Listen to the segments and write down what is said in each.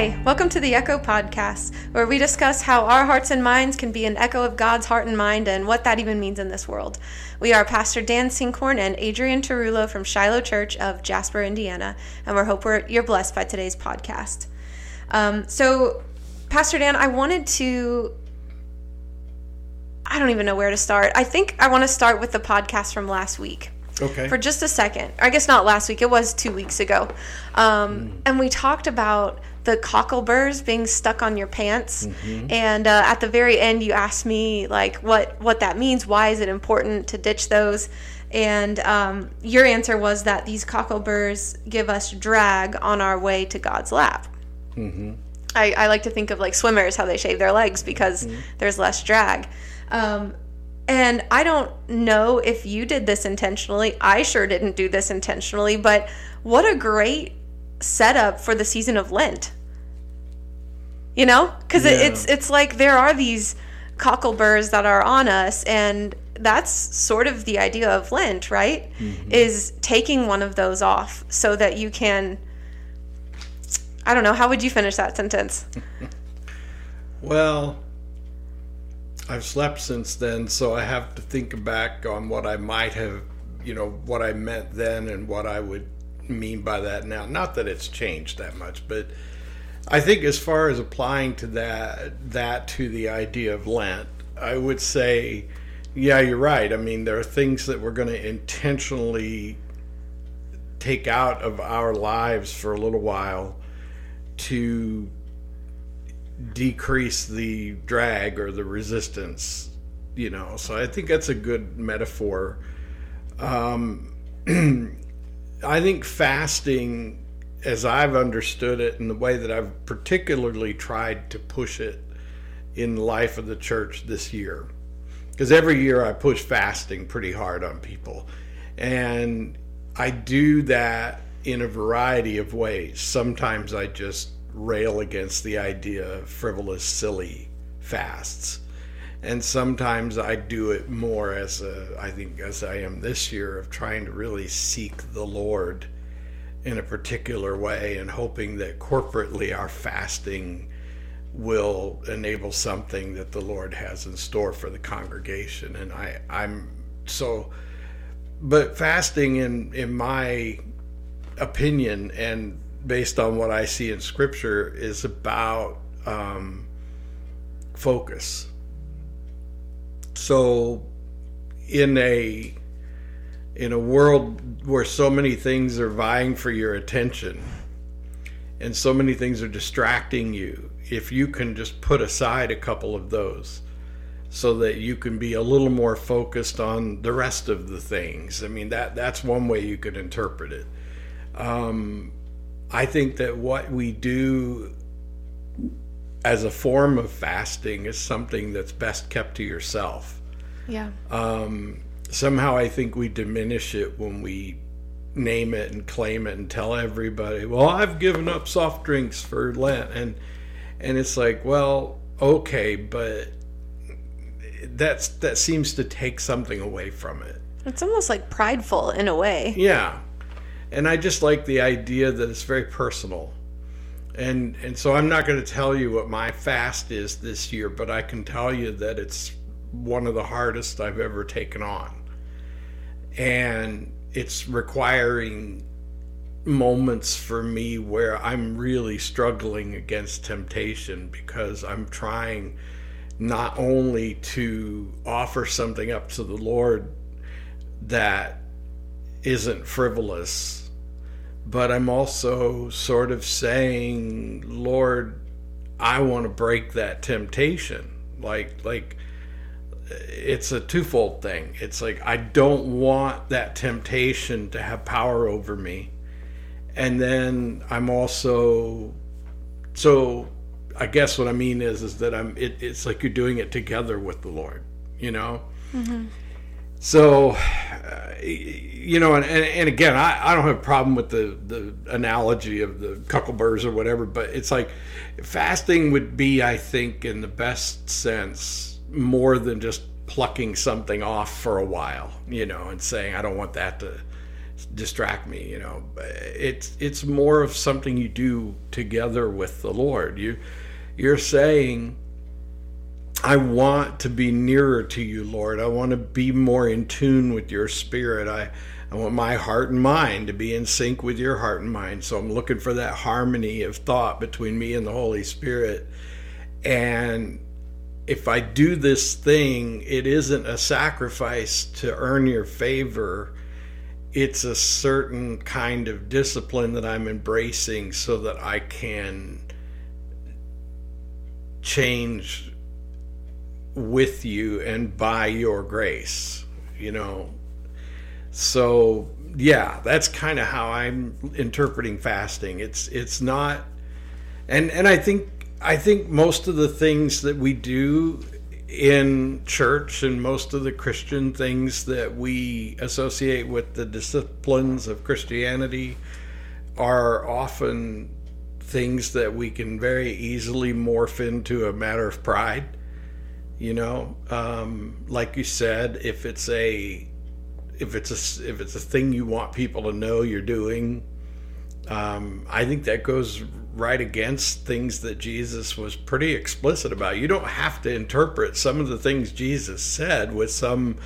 Hi, welcome to the Echo Podcast, where we discuss how our hearts and minds can be an echo of God's heart and mind and what that even means in this world. We are Pastor Dan Sinkhorn and Adrienne Tarullo from Shiloh Church of Jasper, Indiana, and we hope we're, you're blessed by today's podcast. Um, so, Pastor Dan, I wanted to. I don't even know where to start. I think I want to start with the podcast from last week. Okay. For just a second. I guess not last week, it was two weeks ago. Um, Mm. And we talked about the cockleburs being stuck on your pants. Mm-hmm. And uh, at the very end, you asked me, like, what, what that means. Why is it important to ditch those? And um, your answer was that these cockleburs give us drag on our way to God's lap. Mm-hmm. I, I like to think of like swimmers how they shave their legs because there's less drag. Um, and I don't know if you did this intentionally. I sure didn't do this intentionally, but what a great setup for the season of Lent. You know, because Yeah. it's it's like there are these cockleburs that are on us, and that's sort of the idea of Lent, right? Mm-hmm. Is taking one of those off so that you can. I don't know. How would you finish that sentence? Well, I've slept since then, so I have to think back on what I might have, you know, what I meant then and what I would mean by that now. Not that it's changed that much, but I think as far as applying to that that to the idea of Lent, I would say, yeah, you're right. I mean, there are things that we're going to intentionally take out of our lives for a little while to decrease the drag or the resistance you know so i think that's a good metaphor. Um, i think fasting as i've understood it and the way that i've particularly tried to push it in the life of the church this year because every year i push fasting pretty hard on people. And i do that in a variety of ways. Sometimes i just rail against the idea of frivolous, silly fasts. And sometimes I do it more as a, I think, as I am this year, of trying to really seek the Lord in a particular way and hoping that corporately our fasting will enable something that the Lord has in store for the congregation. And I, I'm so, but fasting in, in my opinion and based on what I see in Scripture, is about um, focus. So, in a in a world where so many things are vying for your attention, and so many things are distracting you, if you can just put aside a couple of those, so that you can be a little more focused on the rest of the things. I mean that that's one way you could interpret it. Um, I think that what we do as a form of fasting is something that's best kept to yourself. Yeah. Um, somehow I think we diminish it when we name it and claim it and tell everybody, "Well, I've given up soft drinks for Lent," and and it's like, well, okay, but that's that seems to take something away from it. It's almost like prideful in a way. Yeah. And I just like the idea that it's very personal. And and so I'm not going to tell you what my fast is this year, but I can tell you that it's one of the hardest I've ever taken on. And it's requiring moments for me where I'm really struggling against temptation because I'm trying not only to offer something up to the Lord that isn't frivolous, but I'm also sort of saying, Lord, I want to break that temptation. Like, like, it's a twofold thing. It's like I don't want that temptation to have power over me. And then I'm also so I guess what I mean is is that I'm it, it's like you're doing it together with the Lord, you know? Mm-hmm. So uh, you know, and, and, and again, I, I don't have a problem with the, the analogy of the cockleburs or whatever, but it's like fasting would be, I think, in the best sense, more than just plucking something off for a while, you know, and saying, I don't want that to distract me you know. It's it's more of something you do together with the lord. You you're saying I want to be nearer to you, Lord. I want to be more in tune with your spirit. I, I want my heart and mind to be in sync with your heart and mind. So I'm looking for that harmony of thought between me and the Holy Spirit. And if I do this thing, it isn't a sacrifice to earn your favor. It's a certain kind of discipline that I'm embracing so that I can change with you and by your grace, you know. So, yeah, that's kind of how I'm interpreting fasting. It's it's not and and I think I think most of the things that we do in church and most of the Christian things that we associate with the disciplines of Christianity are often things that we can very easily morph into a matter of pride you know um, like you said if it's a if it's a if it's a thing you want people to know you're doing um, i think that goes right against things that jesus was pretty explicit about. You don't have to interpret some of the things jesus said with some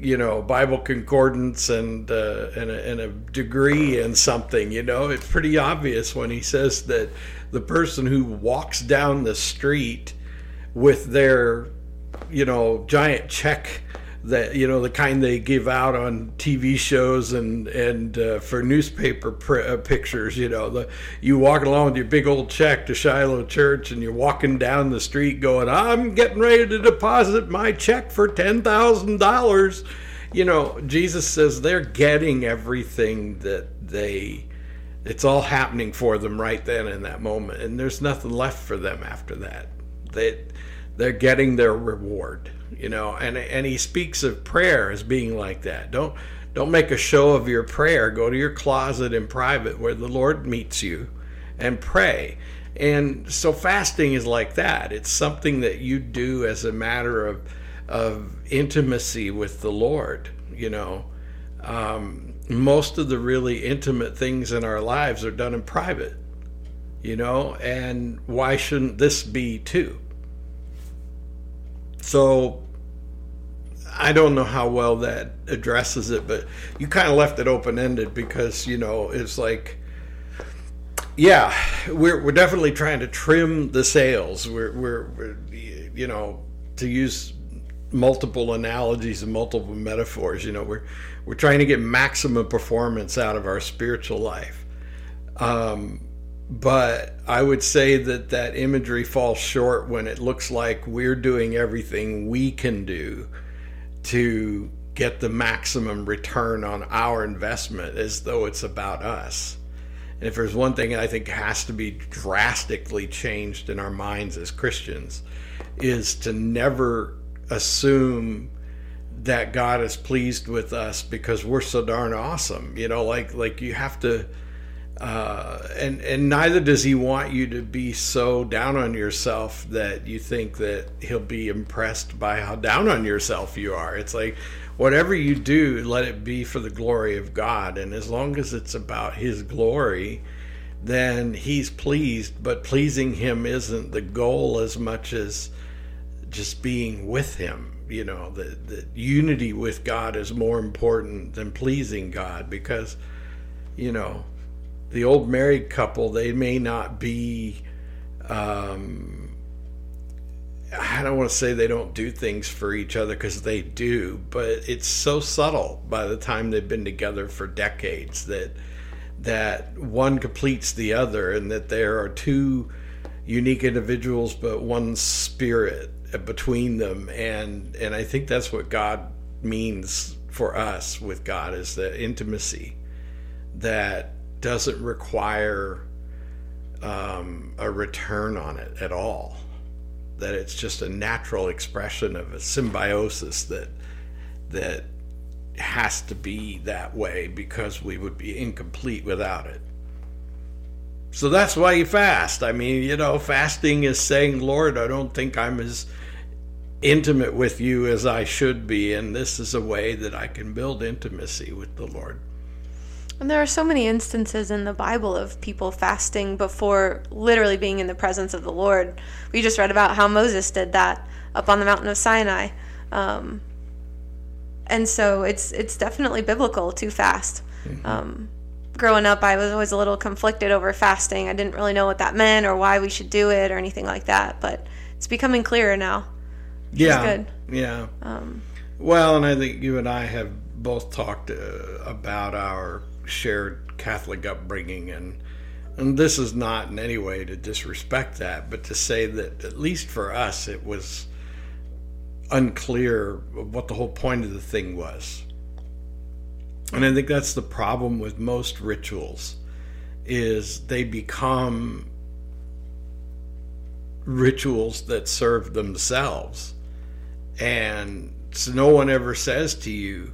you know bible concordance and uh, and, a, and a degree in something you know? It's pretty obvious when he says that the person who walks down the street with their you know, giant check that you know the kind they give out on TV shows and and uh, for newspaper pr- uh, pictures. You know, the you walking along with your big old check to Shiloh Church, and you're walking down the street going, "I'm getting ready to deposit my check for ten thousand dollars." You know, Jesus says they're getting everything that they. It's all happening for them right then in that moment, and there's nothing left for them after that. They they're getting their reward you know and and he speaks of prayer as being like that. Don't don't make a show of your prayer. Go to your closet in private where the lord meets you and pray. And so fasting is like that. It's something that you do as a matter of of intimacy with the lord you know. Um, most of the really intimate things in our lives are done in private you know and why shouldn't this be too so I don't know how well that addresses it, but you kind of left it open ended because you know it's like, yeah, we're we're definitely trying to trim the sails. We're we're, we're you know to use multiple analogies and multiple metaphors. You know we're we're trying to get maximum performance out of our spiritual life. Um, but I would say that that imagery falls short when it looks like we're doing everything we can do to get the maximum return on our investment as though it's about us. And if there's one thing I think has to be drastically changed in our minds as Christians, is to never assume that God is pleased with us because we're so darn awesome. You know, like like you have to uh, and and neither does he want you to be so down on yourself that you think that he'll be impressed by how down on yourself you are. It's like whatever you do, let it be for the glory of God, and as long as it's about His glory, then He's pleased. But pleasing Him isn't the goal as much as just being with Him. You know, the the unity with God is more important than pleasing God because, you know the old married couple, they may not be. Um, I don't want to say they don't do things for each other because they do, but it's so subtle by the time they've been together for decades that that one completes the other, and that there are two unique individuals, but one spirit between them, and and I think that's what God means for us with God is the intimacy that doesn't require um, a return on it at all. That it's just a natural expression of a symbiosis that that has to be that way because we would be incomplete without it. So that's why you fast. I mean, you know, fasting is saying, Lord, I don't think I'm as intimate with you as I should be, and this is a way that I can build intimacy with the Lord. And there are so many instances in the Bible of people fasting before literally being in the presence of the Lord. We just read about how Moses did that up on the mountain of Sinai. Um, and so it's it's definitely biblical to fast. Mm-hmm. Um, growing up, I was always a little conflicted over fasting. I didn't really know what that meant or why we should do it or anything like that. But it's becoming clearer now. Yeah. Yeah. Um, well, and I think you and I have both talked uh, about our shared Catholic upbringing, and and this is not in any way to disrespect that, but to say that at least for us, it was unclear what the whole point of the thing was. And I think that's the problem with most rituals is they become rituals that serve themselves. And so no one ever says to you,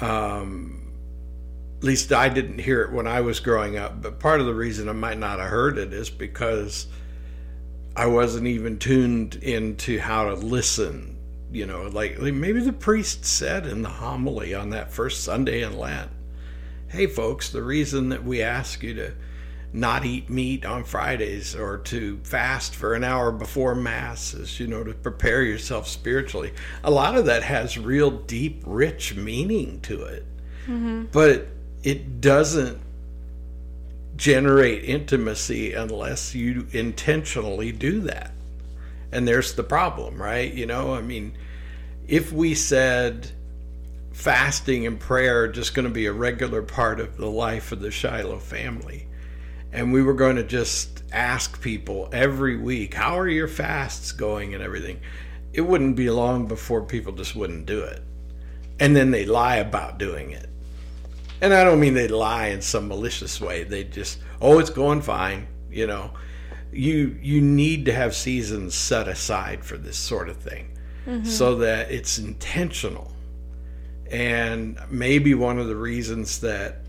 um, at least I didn't hear it when I was growing up, but part of the reason I might not have heard it is because I wasn't even tuned into how to listen. You know, like maybe the priest said in the homily on that first Sunday in Lent, hey, folks, the reason that we ask you to not eat meat on Fridays or to fast for an hour before Mass is, you know, to prepare yourself spiritually. A lot of that has real deep, rich meaning to it. Mm-hmm. But it doesn't generate intimacy unless you intentionally do that. And there's the problem, right? You know, I mean, if we said fasting and prayer are just going to be a regular part of the life of the Shiloh family, and we were going to just ask people every week, how are your fasts going and everything, it wouldn't be long before people just wouldn't do it. And then they lie about doing it. And I don't mean they lie in some malicious way. They just, oh, it's going fine, you know. You you need to have seasons set aside for this sort of thing mm-hmm. so that it's intentional. And maybe one of the reasons that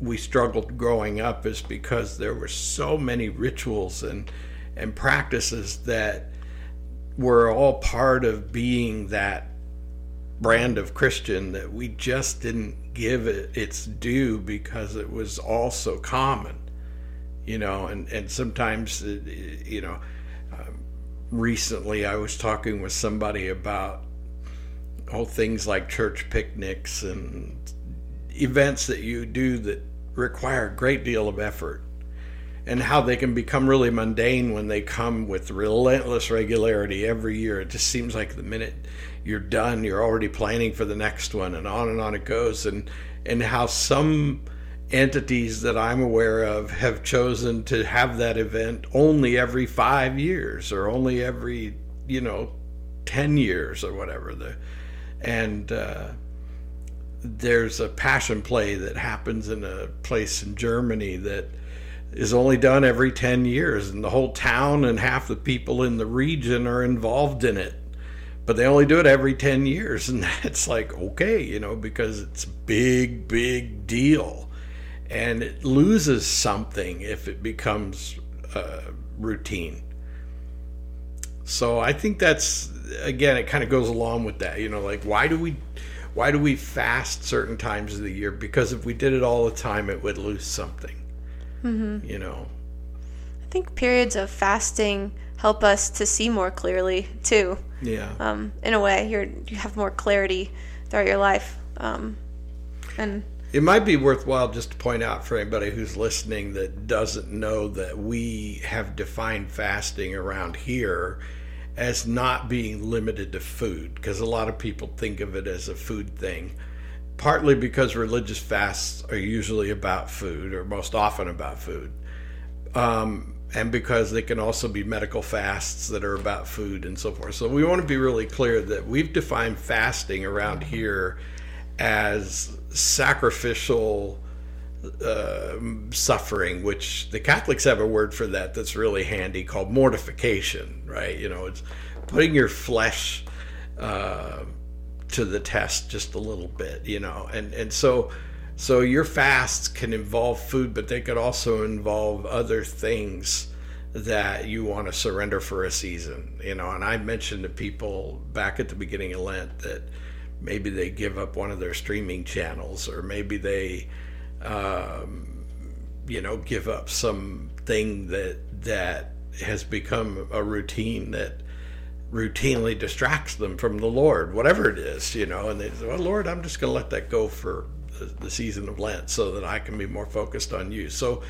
we struggled growing up is because there were so many rituals and and practices that were all part of being that brand of Christian that we just didn't give it its due because it was all so common, you know. And and sometimes, uh, you know, um, recently I was talking with somebody about all things like church picnics and events that you do that require a great deal of effort and how they can become really mundane when they come with relentless regularity every year. It just seems like the minute you're done, you're already planning for the next one, and on and on it goes. And and how some entities that I'm aware of have chosen to have that event only every five years or only every you know ten years or whatever. The and uh, there's a passion play that happens in a place in Germany that is only done every 10 years and the whole town and half the people in the region are involved in it but they only do it every 10 years and that's like okay you know because it's big big deal and it loses something if it becomes uh, routine so i think that's again it kind of goes along with that you know like why do we why do we fast certain times of the year? Because if we did it all the time, it would lose something. Mm-hmm. You know. I think periods of fasting help us to see more clearly too. Yeah. Um, in a way, you're you have more clarity throughout your life. Um, and it might be worthwhile just to point out for anybody who's listening that doesn't know that we have defined fasting around here as not being limited to food because a lot of people think of it as a food thing partly because religious fasts are usually about food or most often about food um, and because they can also be medical fasts that are about food and so forth so we want to be really clear that we've defined fasting around here as sacrificial uh, suffering, which the Catholics have a word for that that's really handy called mortification, right? You know, it's putting your flesh uh, to the test just a little bit, you know, and and so so your fasts can involve food, but they could also involve other things that you want to surrender for a season, you know. And I mentioned to people back at the beginning of Lent that maybe they give up one of their streaming channels, or maybe they um, you know, give up something that that has become a routine that routinely distracts them from the Lord, whatever it is, you know. And they say, "Well, Lord, I'm just going to let that go for the, season of Lent, so that I can be more focused on You." So,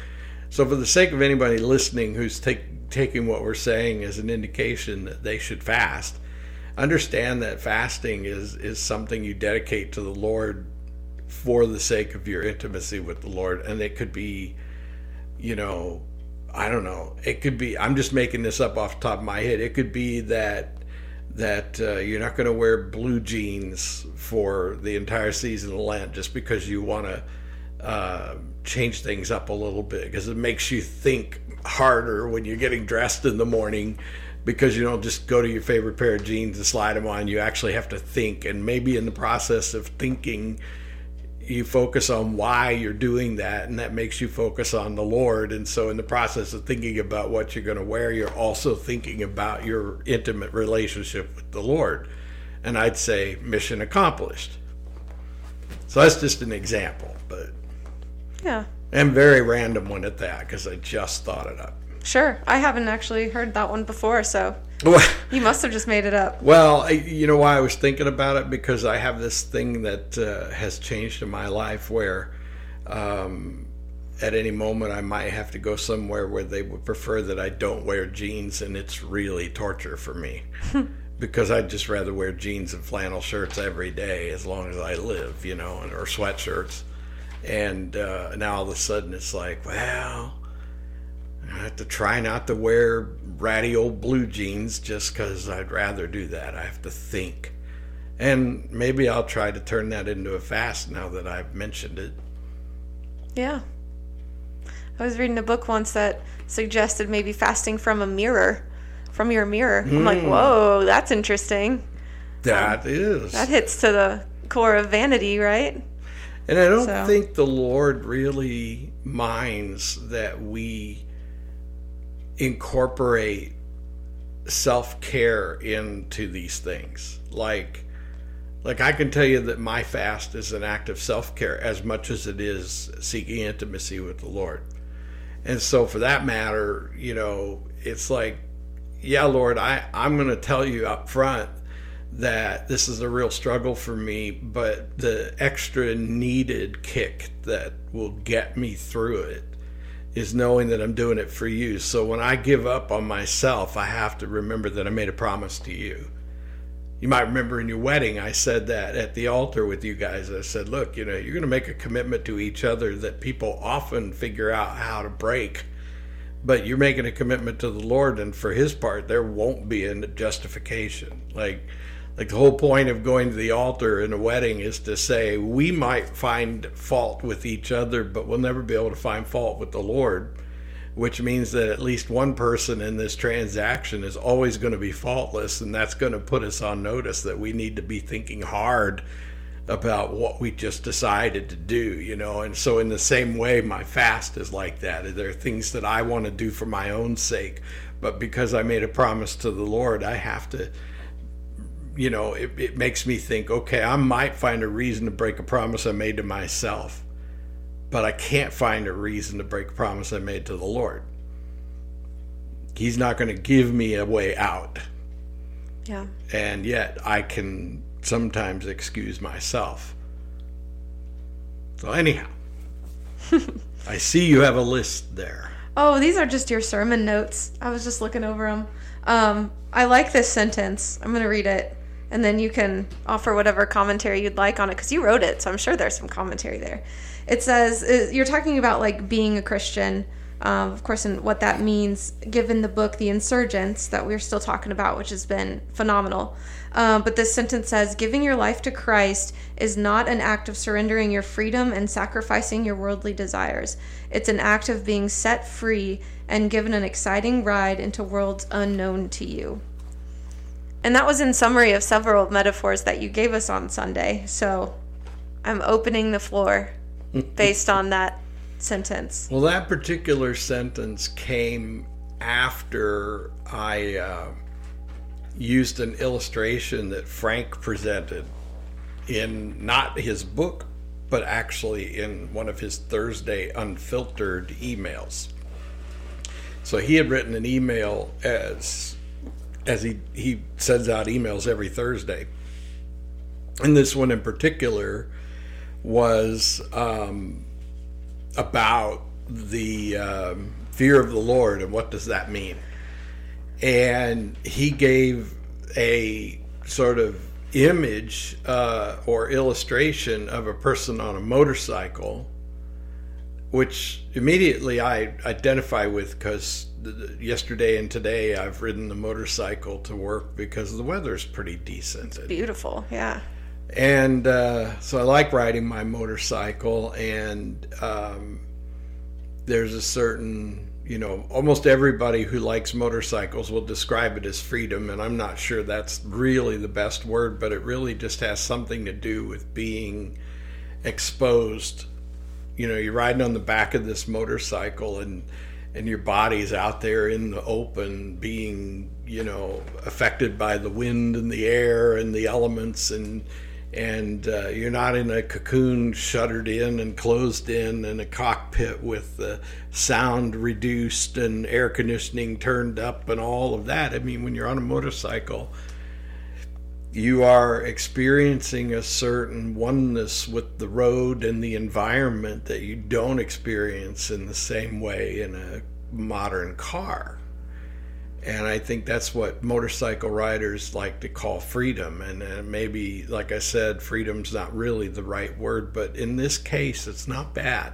so for the sake of anybody listening who's take, taking what we're saying as an indication that they should fast, understand that fasting is is something you dedicate to the Lord for the sake of your intimacy with the Lord, and it could be, you know, I don't know. It could be. I'm just making this up off the top of my head. It could be that that uh, you're not going to wear blue jeans for the entire season of Lent just because you want to uh, change things up a little bit because it makes you think harder when you're getting dressed in the morning because you don't just go to your favorite pair of jeans and slide them on. You actually have to think, and maybe in the process of thinking you focus on why you're doing that and that makes you focus on the lord. And so in the process of thinking about what you're going to wear you're also thinking about your intimate relationship with the lord. And i'd say mission accomplished. So that's just an example but yeah. And very random one at that because i just thought it up sure i haven't actually heard that one before so you must have just made it up. Well, you know why I was thinking about it because I have this thing that uh, has changed in my life where um, at any moment I might have to go somewhere where they would prefer that I don't wear jeans, and it's really torture for me because I'd just rather wear jeans and flannel shirts every day as long as I live, you know, or sweatshirts. And uh, now all of a sudden it's like, well, I have to try not to wear ratty old blue jeans just because I'd rather do that. I have to think. And maybe I'll try to turn that into a fast now that I've mentioned it. Yeah. I was reading a book once that suggested maybe fasting from a mirror, from your mirror. Mm. I'm like, hmm. whoa, that's interesting. That um, is. That hits to the core of vanity, right? And I don't so. think the Lord really minds that we incorporate self care into these things. Like, like I can tell you that my fast is an act of self care as much as it is seeking intimacy with the Lord. And so, for that matter, you know, it's like, yeah, Lord, I, I'm going to tell you up front that this is a real struggle for me, but the extra needed kick that will get me through it is knowing that I'm doing it for you. So when I give up on myself, I have to remember that I made a promise to you. You might remember in your wedding, I said that at the altar with you guys. I said, look, you know, you're going to make a commitment to each other that people often figure out how to break. But you're making a commitment to the Lord, and for His part, there won't be a justification. Like, like the whole point of going to the altar in a wedding is to say we might find fault with each other but we'll never be able to find fault with the lord which means that at least one person in this transaction is always going to be faultless and that's going to put us on notice that we need to be thinking hard about what we just decided to do you know? And so in the same way my fast is like that. There are things that i want to do for my own sake but because i made a promise to the lord i have to you know, it, it makes me think, okay, I might find a reason to break a promise I made to myself, but I can't find a reason to break a promise I made to the Lord. He's not going to give me a way out. Yeah. And yet I can sometimes excuse myself. So, anyhow, I see you have a list there. Oh, these are just your sermon notes. I was just looking over them. Um, I like this sentence. I'm going to read it and then you can offer whatever commentary you'd like on it because you wrote it so i'm sure there's some commentary there. It says uh, you're talking about like being a christian um, of course and what that means given the book the Insurgence that we're still talking about which has been phenomenal. Um, but this sentence says giving your life to christ is not an act of surrendering your freedom and sacrificing your worldly desires. It's an act of being set free and given an exciting ride into worlds unknown to you and that was in summary of several metaphors that you gave us on Sunday. So I'm opening the floor based on that sentence. Well, that particular sentence came after I uh, used an illustration that Frank presented in not his book but actually in one of his Thursday unfiltered emails. So he had written an email as as he he sends out emails every Thursday, and this one in particular was um, about the um, fear of the Lord and what does that mean. And he gave a sort of image uh, or illustration of a person on a motorcycle, which immediately I identify with because yesterday and today I've ridden the motorcycle to work because the weather's pretty decent. It's beautiful, yeah. And uh, so I like riding my motorcycle, and um, there's a certain you know, almost everybody who likes motorcycles will describe it as freedom, and I'm not sure that's really the best word, but it really just has something to do with being exposed. You know, you're riding on the back of this motorcycle, and and your body's out there in the open, being you know affected by the wind and the air and the elements, and and uh, you're not in a cocoon shuttered in and closed in in a cockpit with the sound reduced and air conditioning turned up and all of that. I mean, when you're on a motorcycle, you are experiencing a certain oneness with the road and the environment that you don't experience in the same way in a modern car and I think that's what motorcycle riders like to call freedom. And uh, maybe, like I said, freedom's not really the right word, but in this case, it's not bad.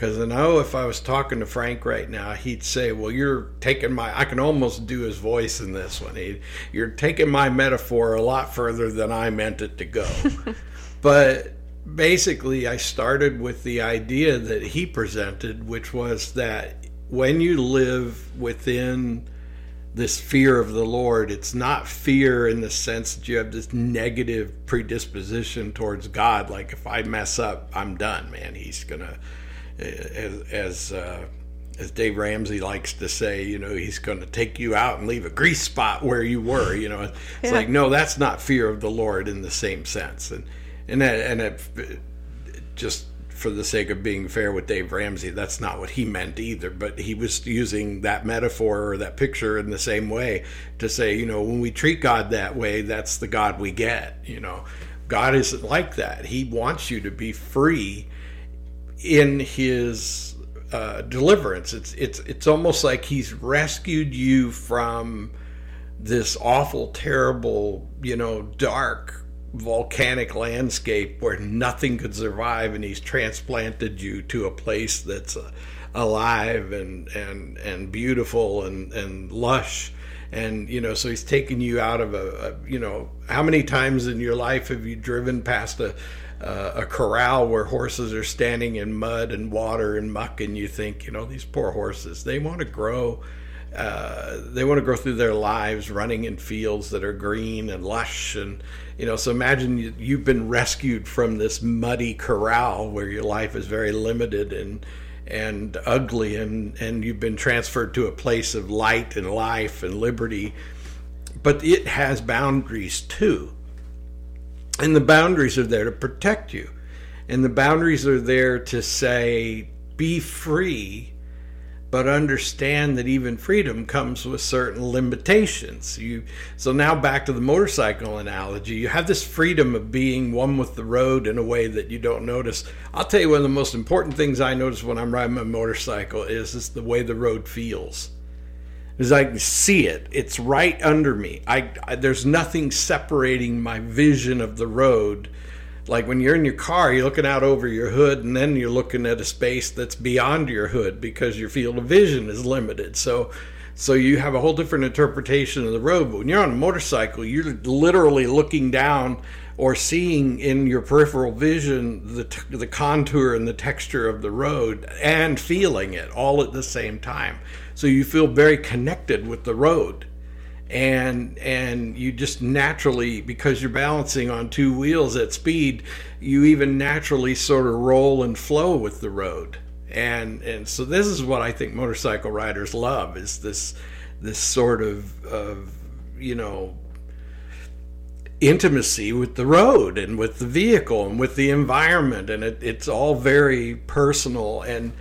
Because I know if I was talking to Frank right now, he'd say, Well, you're taking my, I can almost do his voice in this one. He, you're taking my metaphor a lot further than I meant it to go. but basically, I started with the idea that he presented, which was that when you live within this fear of the Lord. It's not fear in the sense that you have this negative predisposition towards God. Like if I mess up, I'm done, man. He's gonna, as as uh, as Dave Ramsey likes to say, you know, he's going to take you out and leave a grease spot where you were. You know, it's yeah. like no, that's not fear of the Lord in the same sense. And and that, and just for the sake of being fair with Dave Ramsey, that's not what he meant either. But he was using that metaphor or that picture in the same way to say, you know, when we treat God that way, that's the God we get. You know, God isn't like that. He wants you to be free in His uh, deliverance. It's it's it's almost like He's rescued you from this awful, terrible, you know, dark volcanic landscape where nothing could survive and he's transplanted you to a place that's uh, alive and and and beautiful and and lush and you know so he's taken you out of a, a you know how many times in your life have you driven past a uh, a corral where horses are standing in mud and water and muck and you think you know these poor horses they want to grow uh, they want to grow through their lives running in fields that are green and lush and you know so imagine you, you've been rescued from this muddy corral where your life is very limited and and ugly and and you've been transferred to a place of light and life and liberty. But it has boundaries too and the boundaries are there to protect you and the boundaries are there to say be free but understand that even freedom comes with certain limitations. You so now back to the motorcycle analogy. You have this freedom of being one with the road in a way that you don't notice. I'll tell you one of the most important things I notice when I'm riding my motorcycle is is the way the road feels. Is I can see it. It's right under me. I, I there's nothing separating my vision of the road like when you're in your car, you're looking out over your hood, and then you're looking at a space that's beyond your hood because your field of vision is limited. So, so you have a whole different interpretation of the road. But when you're on a motorcycle, you're literally looking down or seeing in your peripheral vision the t- the contour and the texture of the road and feeling it all at the same time. So you feel very connected with the road and and you just naturally because you're balancing on two wheels at speed you even naturally sort of roll and flow with the road and and so this is what I think motorcycle riders love is this this sort of of you know intimacy with the road and with the vehicle and with the environment and it, it's all very personal and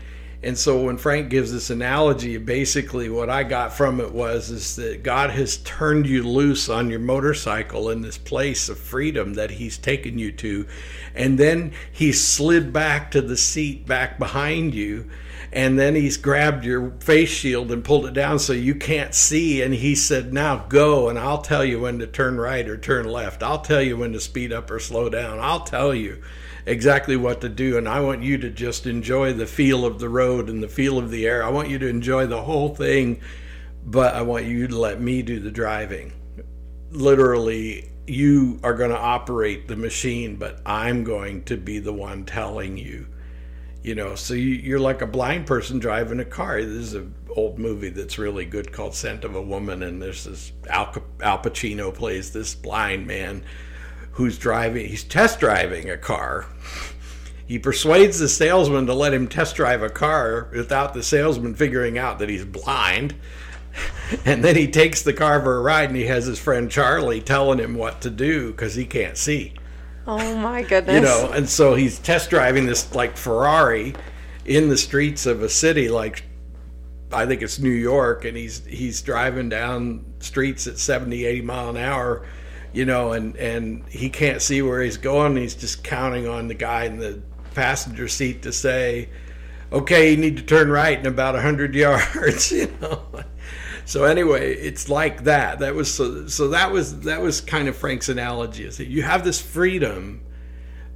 and so when Frank gives this analogy, basically what I got from it was is that God has turned you loose on your motorcycle in this place of freedom that he's taken you to. And then he slid back to the seat back behind you. And then he's grabbed your face shield and pulled it down so you can't see. And he said, Now go, and I'll tell you when to turn right or turn left. I'll tell you when to speed up or slow down. I'll tell you exactly what to do. And I want you to just enjoy the feel of the road and the feel of the air. I want you to enjoy the whole thing, but I want you to let me do the driving. Literally, you are going to operate the machine, but I'm going to be the one telling you. You know, so you, are like a blind person driving a car. This is an old movie that's really good called Scent of a Woman, and there's this Al, Al Pacino plays this blind man who's driving, he's test driving a car. He persuades the salesman to let him test drive a car without the salesman figuring out that he's blind. And then he takes the car for a ride and he has his friend Charlie telling him what to do because he can't see. Oh my goodness. You know, and so he's test driving this like Ferrari in the streets of a city like I think it's New York and he's he's driving down streets at 70 80 mile an hour you know, and and he can't see where he's going. He's just counting on the guy in the passenger seat to say, "Okay, you need to turn right in about a hundred yards," you know. So anyway, it's like that. That was so. So that was that was kind of Frank's analogy. Is that you have this freedom,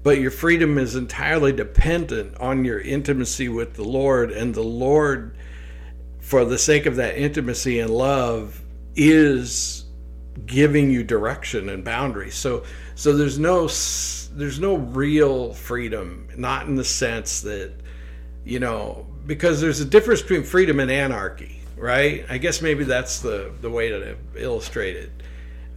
but your freedom is entirely dependent on your intimacy with the Lord, and the Lord, for the sake of that intimacy and love, is giving you direction and boundaries. So so there's no there's no real freedom, not in the sense that you know because there's a difference between freedom and anarchy, right? I guess maybe that's the the way to illustrate it.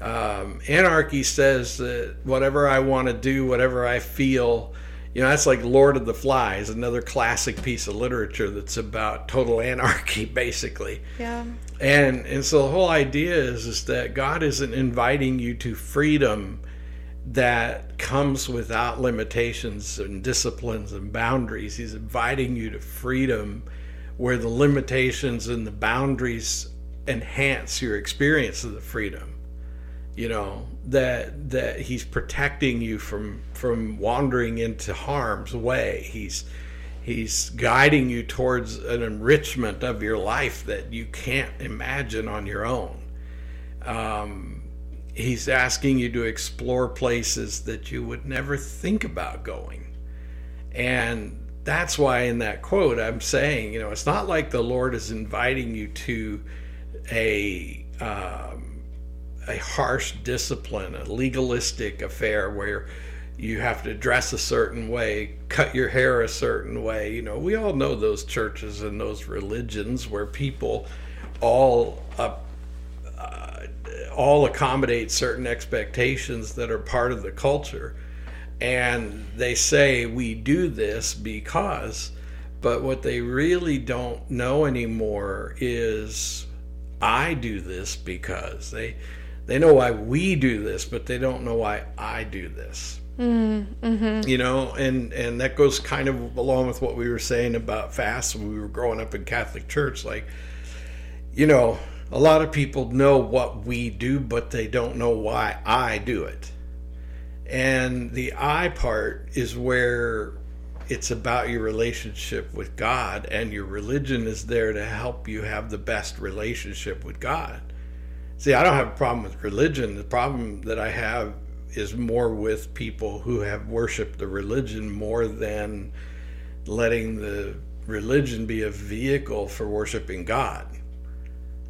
Um, anarchy says that whatever I want to do, whatever I feel, you know, that's like Lord of the Flies, another classic piece of literature that's about total anarchy, basically. Yeah. And and so the whole idea is is that God isn't inviting you to freedom that comes without limitations and disciplines and boundaries. He's inviting you to freedom where the limitations and the boundaries enhance your experience of the freedom you know that that he's protecting you from from wandering into harm's way. He's he's guiding you towards an enrichment of your life that you can't imagine on your own. Um, he's asking you to explore places that you would never think about going. And that's why in that quote i'm saying you know it's not like the lord is inviting you to a um, a harsh discipline, a legalistic affair where you have to dress a certain way, cut your hair a certain way. You know, we all know those churches and those religions where people all uh, uh, all accommodate certain expectations that are part of the culture, and they say we do this because. But what they really don't know anymore is I do this because they they know why we do this, but they don't know why I do this. Mm-hmm. You know, and and that goes kind of along with what we were saying about fast when we were growing up in Catholic Church. Like, you know, a lot of people know what we do, but they don't know why I do it. And the I part is where it's about your relationship with God, and your religion is there to help you have the best relationship with God. See, I don't have a problem with religion. The problem that I have is more with people who have worshiped the religion more than letting the religion be a vehicle for worshiping God.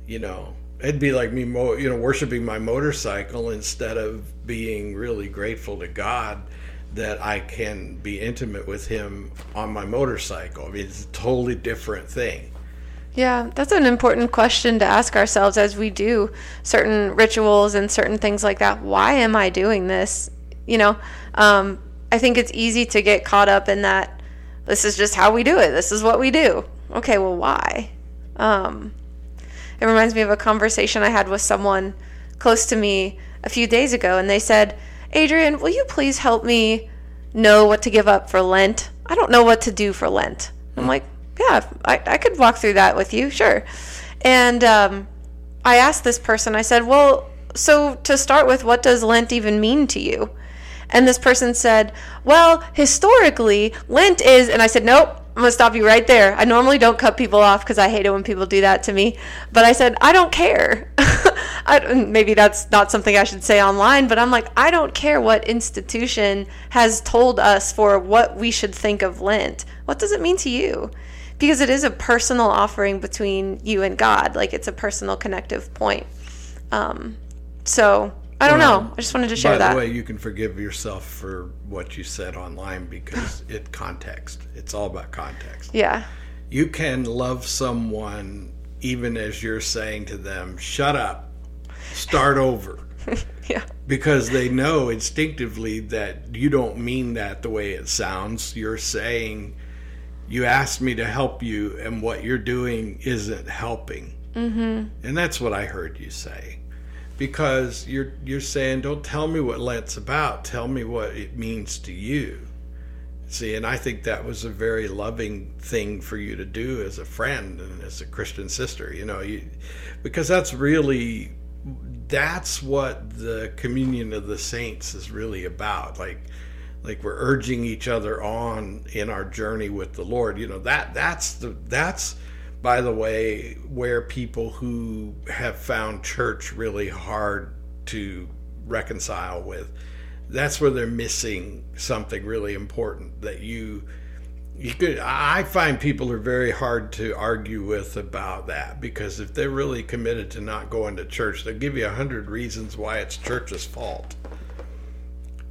You know, it'd be like me, you know, worshiping my motorcycle instead of being really grateful to God that I can be intimate with Him on my motorcycle. I mean, it's a totally different thing. Yeah, that's an important question to ask ourselves as we do certain rituals and certain things like that. Why am I doing this? You know, um, I think it's easy to get caught up in that. This is just how we do it. This is what we do. Okay, well, why? Um, it reminds me of a conversation I had with someone close to me a few days ago and they said, Adrienne, will you please help me know what to give up for Lent? I don't know what to do for Lent. I'm like, yeah, I, I could walk through that with you, sure. And um, I asked this person, I said, well, so to start with, what does Lent even mean to you? And this person said, well, historically, Lent is, and I said, nope, I'm going to stop you right there. I normally don't cut people off because I hate it when people do that to me. But I said, I don't care. I, maybe that's not something I should say online, but I'm like, I don't care what institution has told us for what we should think of Lent. What does it mean to you? Because it is a personal offering between you and God. Like it's a personal connective point. Um, so I don't well, know. I just wanted to share by that. By the way, you can forgive yourself for what you said online because it context. It's all about context. Yeah. You can love someone even as you're saying to them, "Shut up." start over. yeah. Because they know instinctively that you don't mean that the way it sounds. You're saying, you asked me to help you, and what you're doing isn't helping. Mm-hmm. And that's what I heard you say. Because you're you're saying, don't tell me what Lent's about. Tell me what it means to you. See, and I think that was a very loving thing for you to do as a friend and as a Christian sister. You know, you because that's really that's what the communion of the saints is really about like like we're urging each other on in our journey with the lord you know that that's the that's by the way where people who have found church really hard to reconcile with that's where they're missing something really important that you you could i find people are very hard to argue with about that because if they're really committed to not going to church they'll give you a hundred reasons why it's church's fault.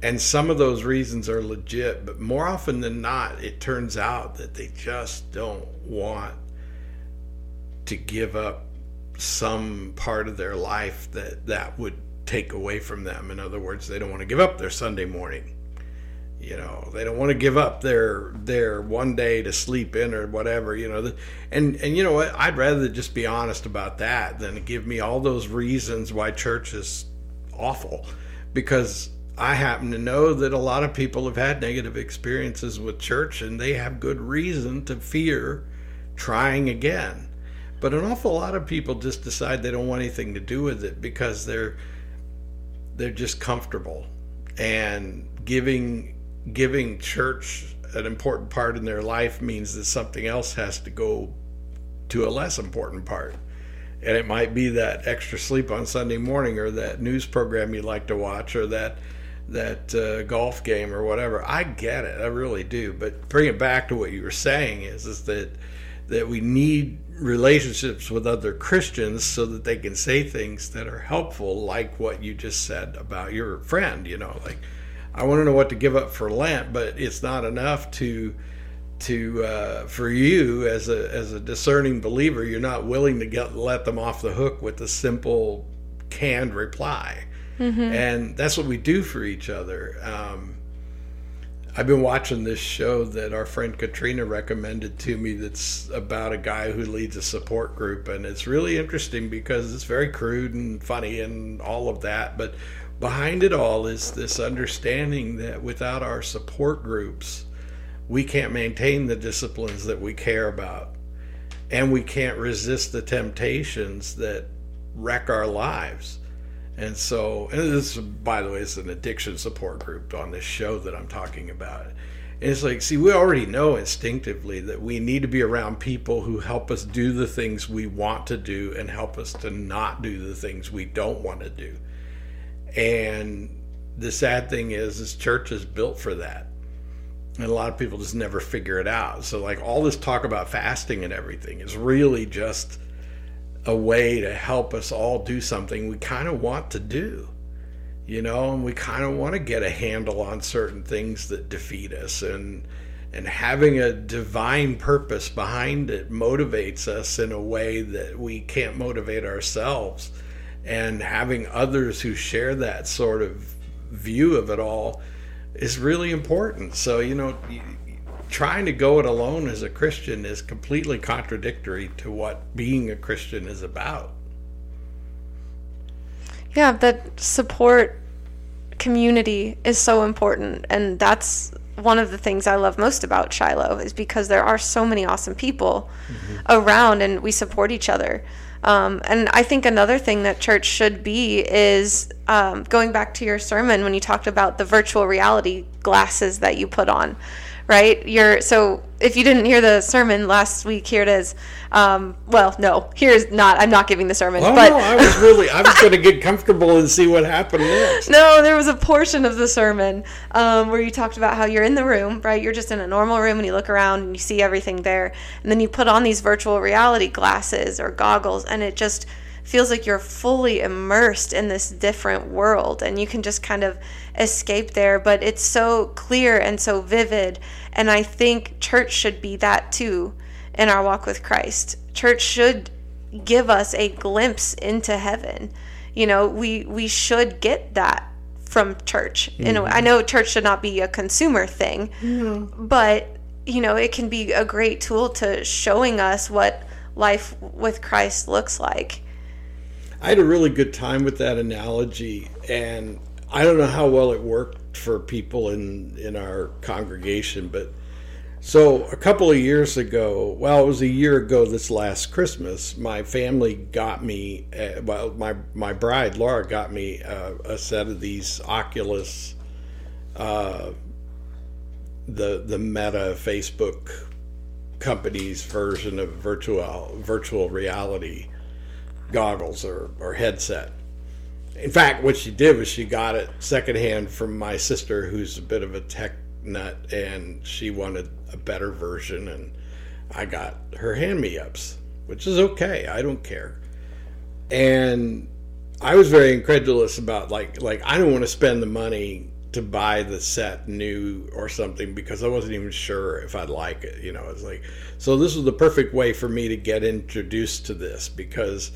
And some of those reasons are legit but more often than not it turns out that they just don't want to give up some part of their life that that would take away from them. In other words they don't want to give up their sunday morning. You know they don't want to give up their their one day to sleep in or whatever you know and and you know what? I'd rather just be honest about that than give me all those reasons why church is awful. Because i happen to know that a lot of people have had negative experiences with church and they have good reason to fear trying again but an awful lot of people just decide they don't want anything to do with it because they're they're just comfortable and giving giving church an important part in their life means that something else has to go to a less important part. And it might be that extra sleep on Sunday morning or that news program you like to watch or that that uh, golf game or whatever. I get it. I really do. But bring it back to what you were saying is is that that we need relationships with other Christians so that they can say things that are helpful like what you just said about your friend, you know, like I want to know what to give up for Lent, but it's not enough to to uh, for you as a as a discerning believer. You're not willing to get let them off the hook with a simple canned reply, mm-hmm. and that's what we do for each other. Um, I've been watching this show that our friend Katrina recommended to me that's about a guy who leads a support group. And it's really interesting because it's very crude and funny and all of that. But behind it all is this understanding that without our support groups, we can't maintain the disciplines that we care about. And we can't resist the temptations that wreck our lives. And so, and this, by the way, is an addiction support group on this show that I'm talking about. And it's like, see, we already know instinctively that we need to be around people who help us do the things we want to do and help us to not do the things we don't want to do. And the sad thing is, is church is built for that. And a lot of people just never figure it out. So, like, all this talk about fasting and everything is really just a way to help us all do something we kind of want to do, you know, and we kind of want to get a handle on certain things that defeat us. And, and having a divine purpose behind it motivates us in a way that we can't motivate ourselves and having others who share that sort of view of it all is really important. So, you know, trying to go it alone as a Christian is completely contradictory to what being a Christian is about. Yeah, that support community is so important. And that's one of the things I love most about Shiloh is because there are so many awesome people mm-hmm. around and we support each other. Um, and I think another thing that church should be is um, going back to your sermon when you talked about the virtual reality glasses that you put on right? You're so if you didn't hear the sermon last week, here it is. Um, well, no, here's not. I'm not giving the sermon. Oh but no, I was really. I was going to get comfortable and see what happened next. No, there was a portion of the sermon um, where you talked about how you're in the room, right? You're just in a normal room and you look around and you see everything there, and then you put on these virtual reality glasses or goggles, and it just feels like you're fully immersed in this different world and you can just kind of escape there but it's so clear and so vivid. And i think church should be that too in our walk with christ. Church should give us a glimpse into heaven. You know we we should get that from church. Mm-hmm. you know i know church should not be a consumer thing mm-hmm. but you know it can be a great tool to showing us what life with christ looks like. I had a really good time with that analogy, and I don't know how well it worked for people in in our congregation, but so a couple of years ago, well, it was a year ago this last Christmas, my family got me, uh, well, my my bride Laura got me uh, a set of these Oculus, uh, the the Meta Facebook company's version of virtual virtual reality goggles or, or headset. In fact, what she did was she got it secondhand from my sister, who's a bit of a tech nut, and she wanted a better version, and I got her hand me ups, which is okay. I don't care. And I was very incredulous about like like I don't want to spend the money to buy the set new or something because I wasn't even sure if I'd like it. You know, it's like so this was the perfect way for me to get introduced to this because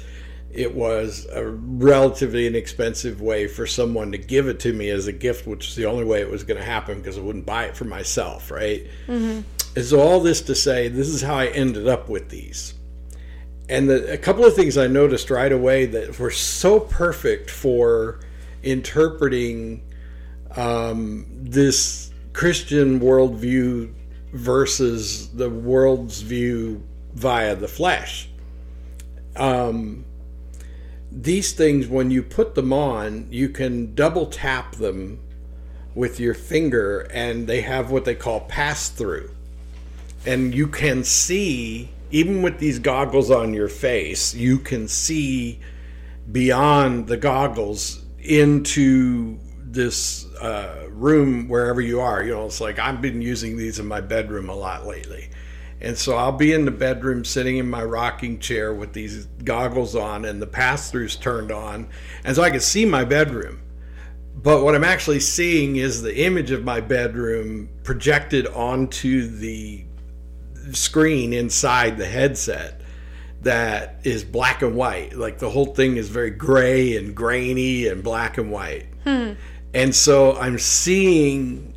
it was a relatively inexpensive way for someone to give it to me as a gift, which is the only way it was going to happen because I wouldn't buy it for myself, right? Mm-hmm. And so, all this to say, this is how I ended up with these. And the, a couple of things I noticed right away that were so perfect for interpreting um, this Christian worldview versus the world's view via the flesh. Um, these things, when you put them on, you can double tap them with your finger, and they have what they call pass through. And you can see, even with these goggles on your face, you can see beyond the goggles into this uh, room wherever you are. You know, it's like I've been using these in my bedroom a lot lately. And so I'll be in the bedroom sitting in my rocking chair with these goggles on and the pass throughs turned on. And so I can see my bedroom. But what I'm actually seeing is the image of my bedroom projected onto the screen inside the headset that is black and white. Like the whole thing is very gray and grainy and black and white. Hmm. And so I'm seeing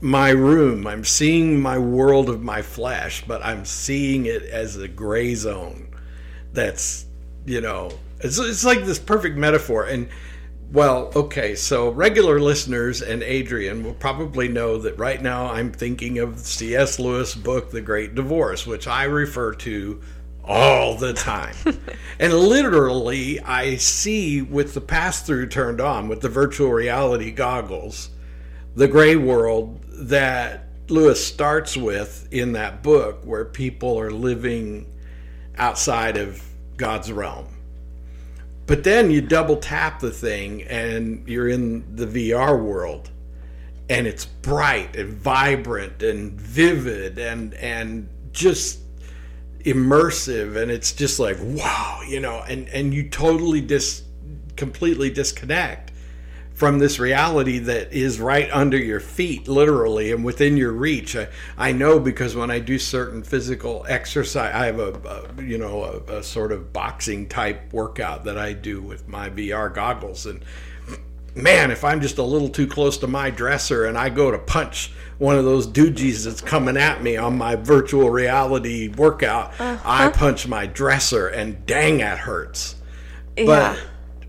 my room. I'm seeing my world of my flesh, but I'm seeing it as a gray zone. That's, you know, it's, it's like this perfect metaphor. And, well, okay, so regular listeners and Adrienne will probably know that right now I'm thinking of C.S. Lewis' book, The Great Divorce, which I refer to all the time. and literally, I see with the pass through turned on, with the virtual reality goggles, the gray world that Lewis starts with in that book, where people are living outside of God's realm. But then you double tap the thing and you're in the VR world and it's bright and vibrant and vivid and and just immersive and it's just like wow, you know, and and you totally dis completely disconnect from this reality that is right under your feet, literally, and within your reach. I, I know because when I do certain physical exercise, I have a, a you know a, a, sort of boxing type workout that I do with my VR goggles, and man, if I'm just a little too close to my dresser and I go to punch one of those doogies that's coming at me on my virtual reality workout, uh-huh. I punch my dresser, and dang, that hurts. Yeah. But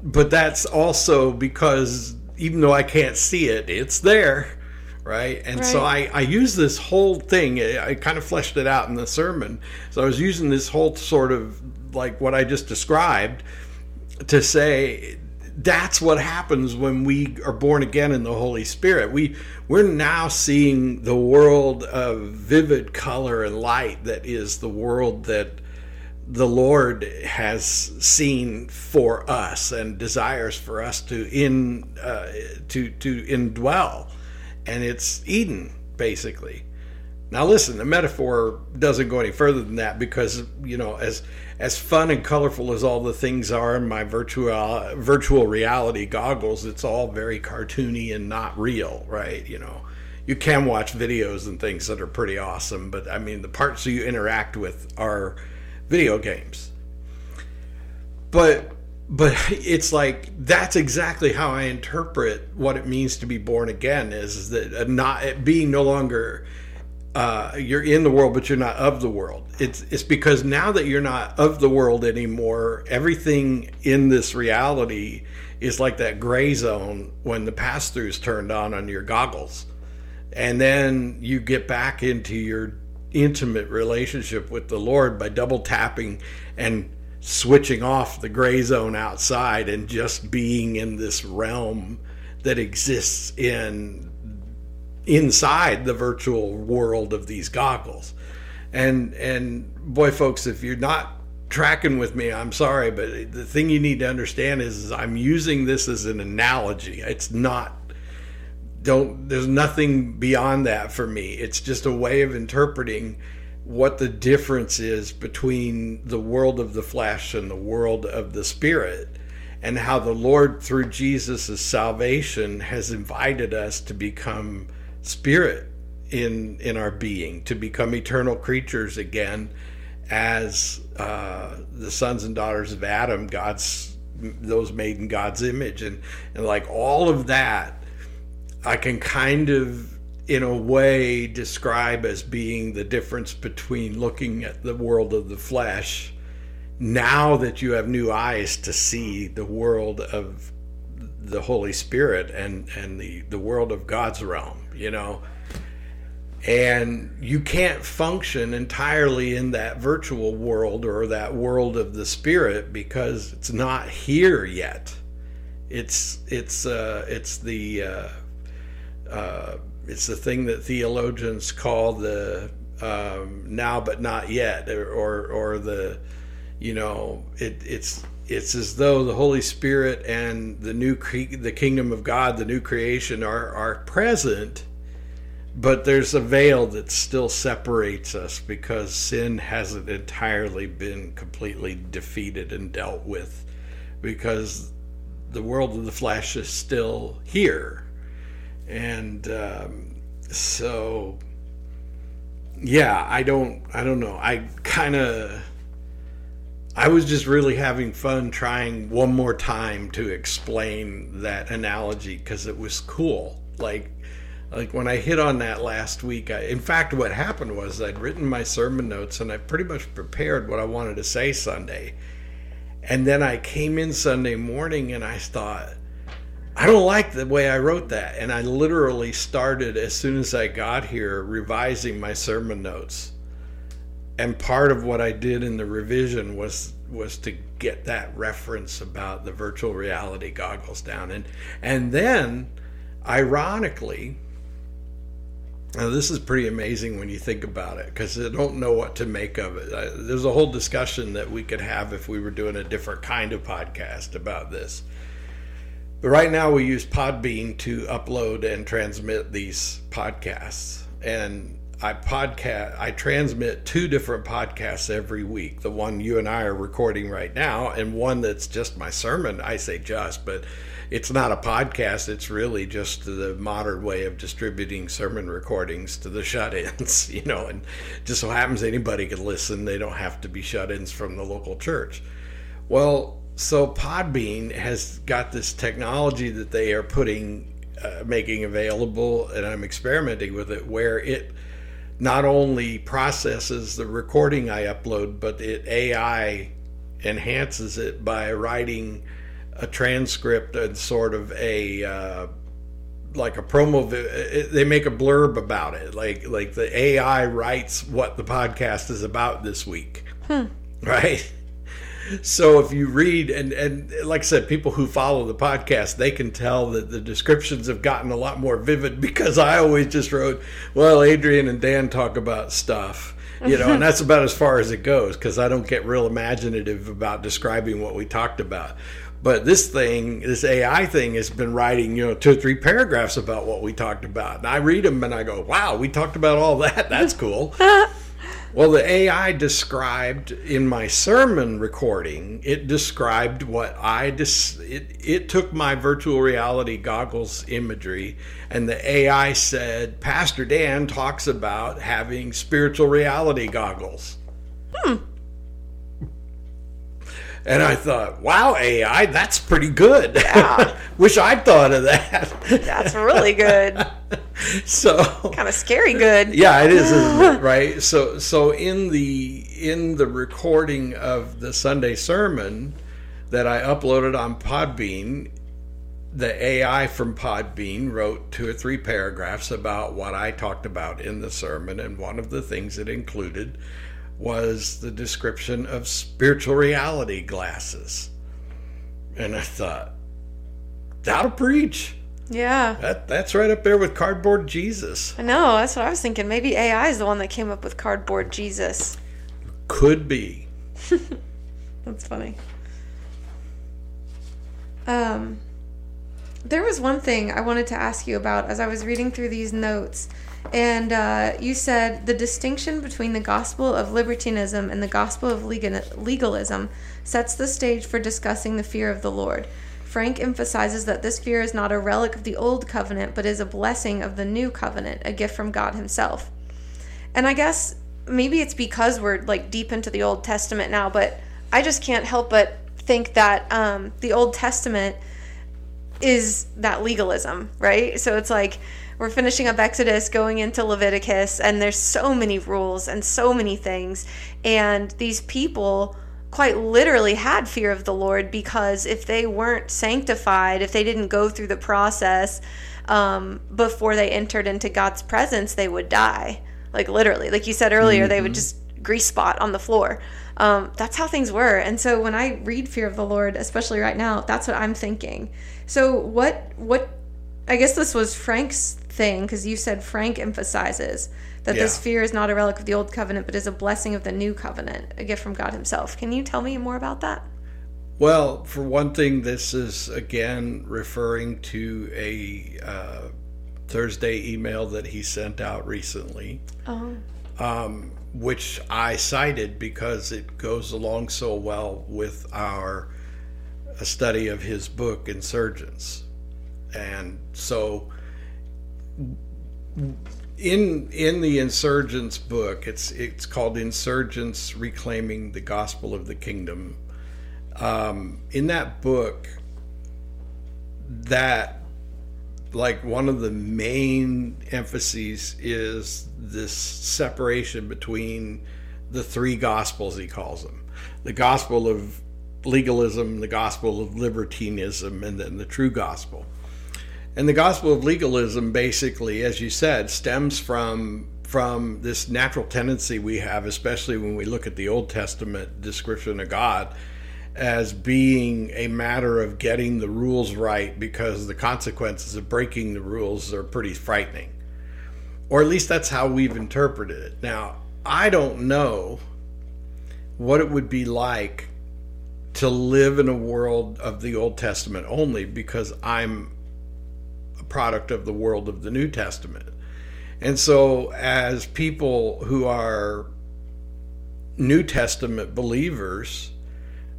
but that's also because even though I can't see it, it's there, right? And so I, I use this whole thing. I, I kind of fleshed it out in the sermon. So I was using this whole sort of like what I just described to say that's what happens when we are born again in the Holy Spirit. We we're now seeing the world of vivid color and light that is the world that the Lord has seen for us and desires for us to in uh, to to indwell, and it's Eden basically. Now listen, the metaphor doesn't go any further than that because you know as as fun and colorful as all the things are in my virtual virtual reality goggles, it's all very cartoony and not real, right? You know, you can watch videos and things that are pretty awesome, but I mean the parts that you interact with are video games. But but it's like that's exactly how I interpret what it means to be born again is, that not being no longer uh, you're in the world, but you're not of the world. It's it's because now that you're not of the world anymore, everything in this reality is like that gray zone when the pass throughs turned on on your goggles, and then you get back into your intimate relationship with the Lord by double tapping and switching off the gray zone outside and just being in this realm that exists in inside the virtual world of these goggles. And and boy folks, if you're not tracking with me, I'm sorry, but the thing you need to understand is, is I'm using this as an analogy. It's not don't there's nothing beyond that for me. It's just a way of interpreting what the difference is between the world of the flesh and the world of the spirit and how the Lord through Jesus' salvation has invited us to become spirit in in our being to become eternal creatures again as uh, the sons and daughters of Adam, God's those made in God's image, and and like all of that, I can kind of in a way describe as being the difference between looking at the world of the flesh now that you have new eyes to see the world of the Holy Spirit and and the the world of God's realm you know? And you can't function entirely in that virtual world or that world of the spirit because it's not here yet. It's it's uh it's the uh, uh it's the thing that theologians call the um, now but not yet or, or the you know it it's it's as though the Holy Spirit and the new cre- the kingdom of God, the new creation, are are present, but there's a veil that still separates us because sin hasn't entirely been completely defeated and dealt with, because the world of the flesh is still here, and um, so yeah, I don't I don't know I kind of I was just really having fun trying one more time to explain that analogy because it was cool. Like, like when I hit on that last week, I, in fact, what happened was I'd written my sermon notes and I pretty much prepared what I wanted to say Sunday. And then I came in Sunday morning and I thought, I don't like the way I wrote that. And I literally started as soon as I got here revising my sermon notes and part of what I did in the revision was was to get that reference about the virtual reality goggles down and and then ironically now this is pretty amazing when you think about it because I don't know what to make of it. I, there's a whole discussion that we could have if we were doing a different kind of podcast about this. But right now we use Podbean to upload and transmit these podcasts. And I podcast, I transmit two different podcasts every week. The one you and I are recording right now, and one that's just my sermon. I say just, but it's not a podcast. It's really just the modern way of distributing sermon recordings to the shut-ins, you know. And just so happens anybody can listen. They don't have to be shut-ins from the local church. Well, so Podbean has got this technology that they are putting, uh, making available, and I'm experimenting with it, where it not only processes the recording I upload, but it AI enhances it by writing a transcript and sort of a uh, like a promo. They make a blurb about it, like like the AI writes what the podcast is about this week, hmm. right? So if you read and and like I said, people who follow the podcast, they can tell that the descriptions have gotten a lot more vivid because I always just wrote, well, Adrienne and Dan talk about stuff. You know, and that's about as far as it goes because I don't get real imaginative about describing what we talked about. But this thing, this AI thing, has been writing, you know, two or three paragraphs about what we talked about. And I read them and I go, wow, we talked about all that. That's cool. Well, the AI described in my sermon recording, it described what I dis- it, it took my virtual reality goggles imagery and the AI said Pastor Dan talks about having spiritual reality goggles. Hmm. And I thought, wow, AI, that's pretty good. Yeah. Wish I'd thought of that. That's really good. so kind of scary good. Yeah, it is, it? right? So so in the in the recording of the Sunday sermon that I uploaded on Podbean, the AI from Podbean wrote two or three paragraphs about what I talked about in the sermon, and one of the things it included was the description of spiritual reality glasses. And I thought, that'll preach. Yeah. That that's right up there with cardboard Jesus. I know, that's what I was thinking. Maybe AI is the one that came up with cardboard Jesus. Could be. that's funny. Um there was one thing I wanted to ask you about as I was reading through these notes and uh, you said the distinction between the gospel of libertinism and the gospel of legalism sets the stage for discussing the fear of the Lord. Frank emphasizes that this fear is not a relic of the old covenant, but is a blessing of the new covenant, a gift from God Himself. And I guess maybe it's because we're like deep into the Old Testament now, but I just can't help but think that um, the Old Testament is that legalism, right? So it's like we're finishing up Exodus, going into Leviticus, and there's so many rules and so many things. And these people quite literally had fear of the Lord because if they weren't sanctified, if they didn't go through the process um, before they entered into God's presence, they would die. Like literally, like you said earlier, mm-hmm. they would mm-hmm. just grease spot on the floor. Um, that's how things were. And so when I read fear of the Lord, especially right now, that's what I'm thinking. So what what I guess this was Frank's thing because you said Frank emphasizes that yeah. this fear is not a relic of the old covenant, but is a blessing of the new covenant, a gift from God Himself. Can you tell me more about that? Well, for one thing, this is again referring to a uh, Thursday email that he sent out recently. Oh. Um, which I cited because it goes along so well with our study of his book, Insurgence. And so in in the Insurgence book it's it's called Insurgence reclaiming the gospel of the kingdom. Um, in that book that like one of the main emphases is this separation between the three gospels he calls them. The gospel of legalism the gospel of libertinism and then the true gospel and the gospel of legalism, basically, as you said, stems from from this natural tendency we have, especially when we look at the Old Testament description of God, as being a matter of getting the rules right because the consequences of breaking the rules are pretty frightening. Or at least that's how we've interpreted it. Now, I don't know what it would be like to live in a world of the Old Testament only because I'm product of the world of the New Testament. And so, as people who are New Testament believers,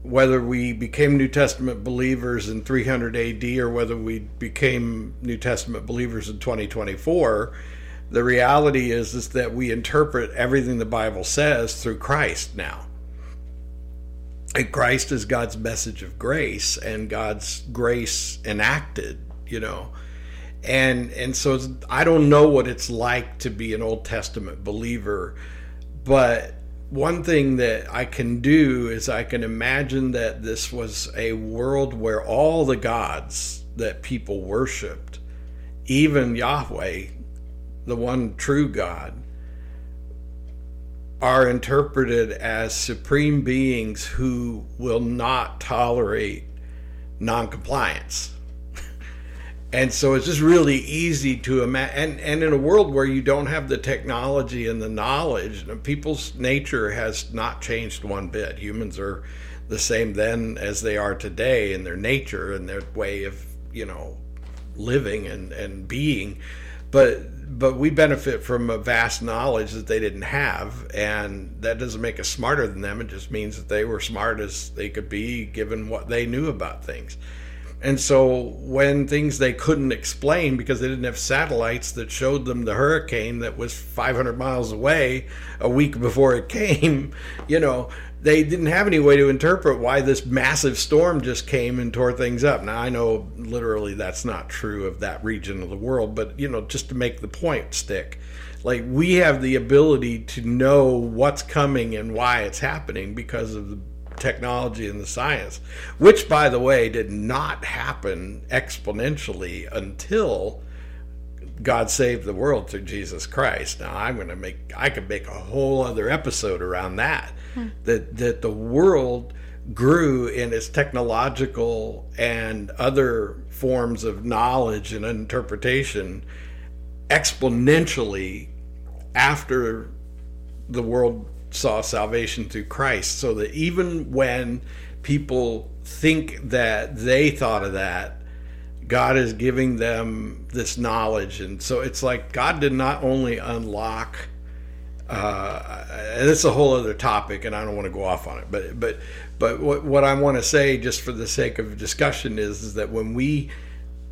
whether we became New Testament believers in 300 AD or whether we became New Testament believers in 2024, the reality is, is that we interpret everything the Bible says through Christ now. And Christ is God's message of grace and God's grace enacted, you know and and so I don't know what it's like to be an Old Testament believer, but one thing that I can do is I can imagine that this was a world where all the gods that people worshiped, even Yahweh, the one true God, are interpreted as supreme beings who will not tolerate noncompliance. And so it's just really easy to imagine and, and in a world where you don't have the technology and the knowledge people's nature has not changed one bit. Humans are the same then as they are today in their nature and their way of you know living and, and being. But but we benefit from a vast knowledge that they didn't have and that doesn't make us smarter than them. It just means that they were smart as they could be given what they knew about things and so when things they couldn't explain because they didn't have satellites that showed them the hurricane that was 500 miles away a week before it came you know they didn't have any way to interpret why this massive storm just came and tore things up. Now I know literally that's not true of that region of the world, but you know, just to make the point stick, like we have the ability to know what's coming and why it's happening because of the technology and the science, which by the way did not happen exponentially until God saved the world through Jesus Christ. Now I'm going to make I could make a whole other episode around that. Hmm. That that the world grew in its technological and other forms of knowledge and interpretation exponentially after the world saw salvation through Christ so that even when people think that they thought of that God is giving them this knowledge. And so it's like God did not only unlock, uh, and it's a whole other topic, and I don't want to go off on it, but, but, but what, what I want to say, just for the sake of discussion, is, is that when we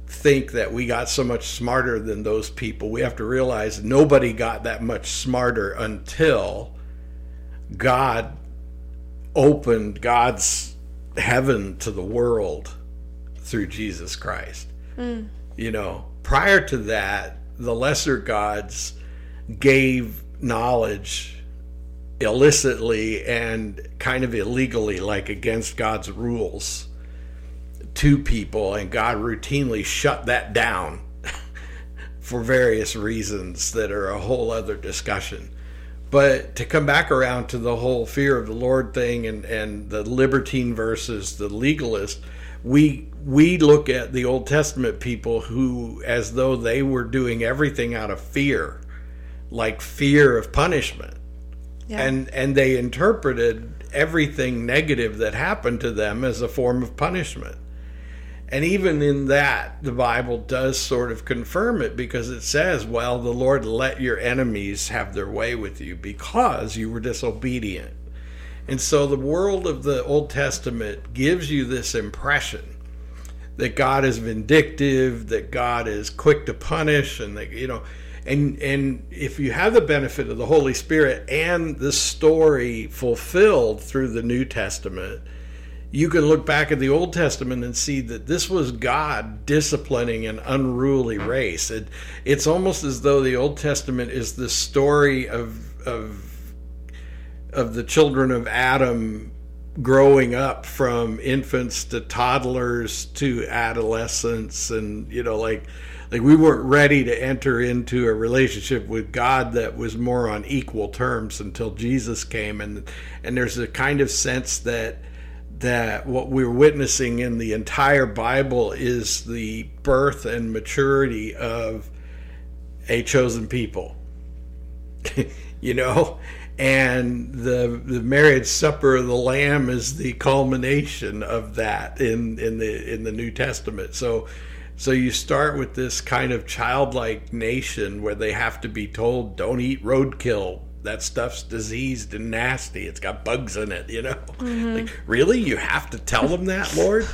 think that we got so much smarter than those people, we have to realize nobody got that much smarter until God opened God's heaven to the world through Jesus Christ. Mm. You know, prior to that, the lesser gods gave knowledge illicitly and kind of illegally, like against God's rules, to people, and God routinely shut that down for various reasons that are a whole other discussion. But to come back around to the whole fear of the Lord thing and, and the libertine versus the legalist, we we look at the Old Testament people who as though they were doing everything out of fear, like fear of punishment. Yeah. And and they interpreted everything negative that happened to them as a form of punishment. And even in that, the Bible does sort of confirm it because it says, Well, the Lord let your enemies have their way with you because you were disobedient. And so the world of the Old Testament gives you this impression that God is vindictive, that God is quick to punish, and that, you know, and and if you have the benefit of the Holy Spirit and the story fulfilled through the New Testament, you can look back at the Old Testament and see that this was God disciplining an unruly race. It, it's almost as though the Old Testament is the story of of of the children of Adam growing up from infants to toddlers to adolescents and you know like like we weren't ready to enter into a relationship with God that was more on equal terms until Jesus came and and there's a kind of sense that that what we're witnessing in the entire Bible is the birth and maturity of a chosen people you know and the the marriage supper of the lamb is the culmination of that in in the in the New Testament. So so you start with this kind of childlike nation where they have to be told don't eat roadkill. That stuff's diseased and nasty. It's got bugs in it, you know. Mm-hmm. Like, really? You have to tell them that, Lord?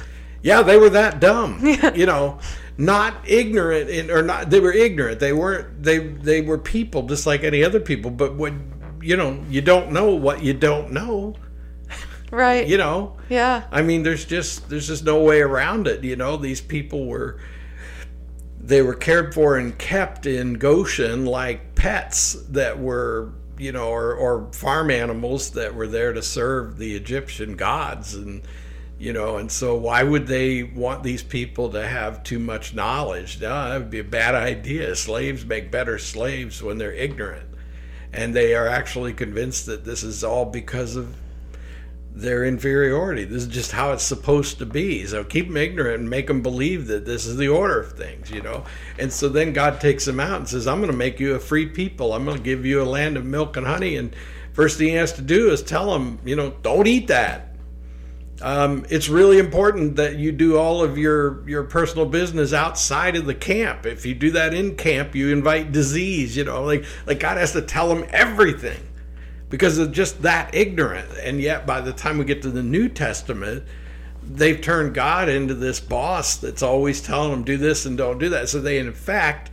yeah, they were that dumb. you know, not ignorant in, or not they were ignorant. They weren't they they were people just like any other people, but when you know, you don't know what you don't know. Right. you know. Yeah. I mean, there's just there's just no way around it. You know, these people were they were cared for and kept in Goshen like pets that were you know, or, or farm animals that were there to serve the Egyptian gods. And, you know, and so why would they want these people to have too much knowledge? No, that would be a bad idea. Slaves make better slaves when they're ignorant. And they are actually convinced that this is all because of their inferiority. This is just how it's supposed to be. So keep them ignorant and make them believe that this is the order of things, you know. And so then God takes them out and says, I'm going to make you a free people. I'm going to give you a land of milk and honey. And first thing he has to do is tell them, you know, don't eat that. Um, it's really important that you do all of your your personal business outside of the camp. If you do that in camp, you invite disease. You know, like like God has to tell them everything because of just that ignorant. And yet, by the time we get to the New Testament, they've turned God into this boss that's always telling them do this and don't do that. So they, in fact,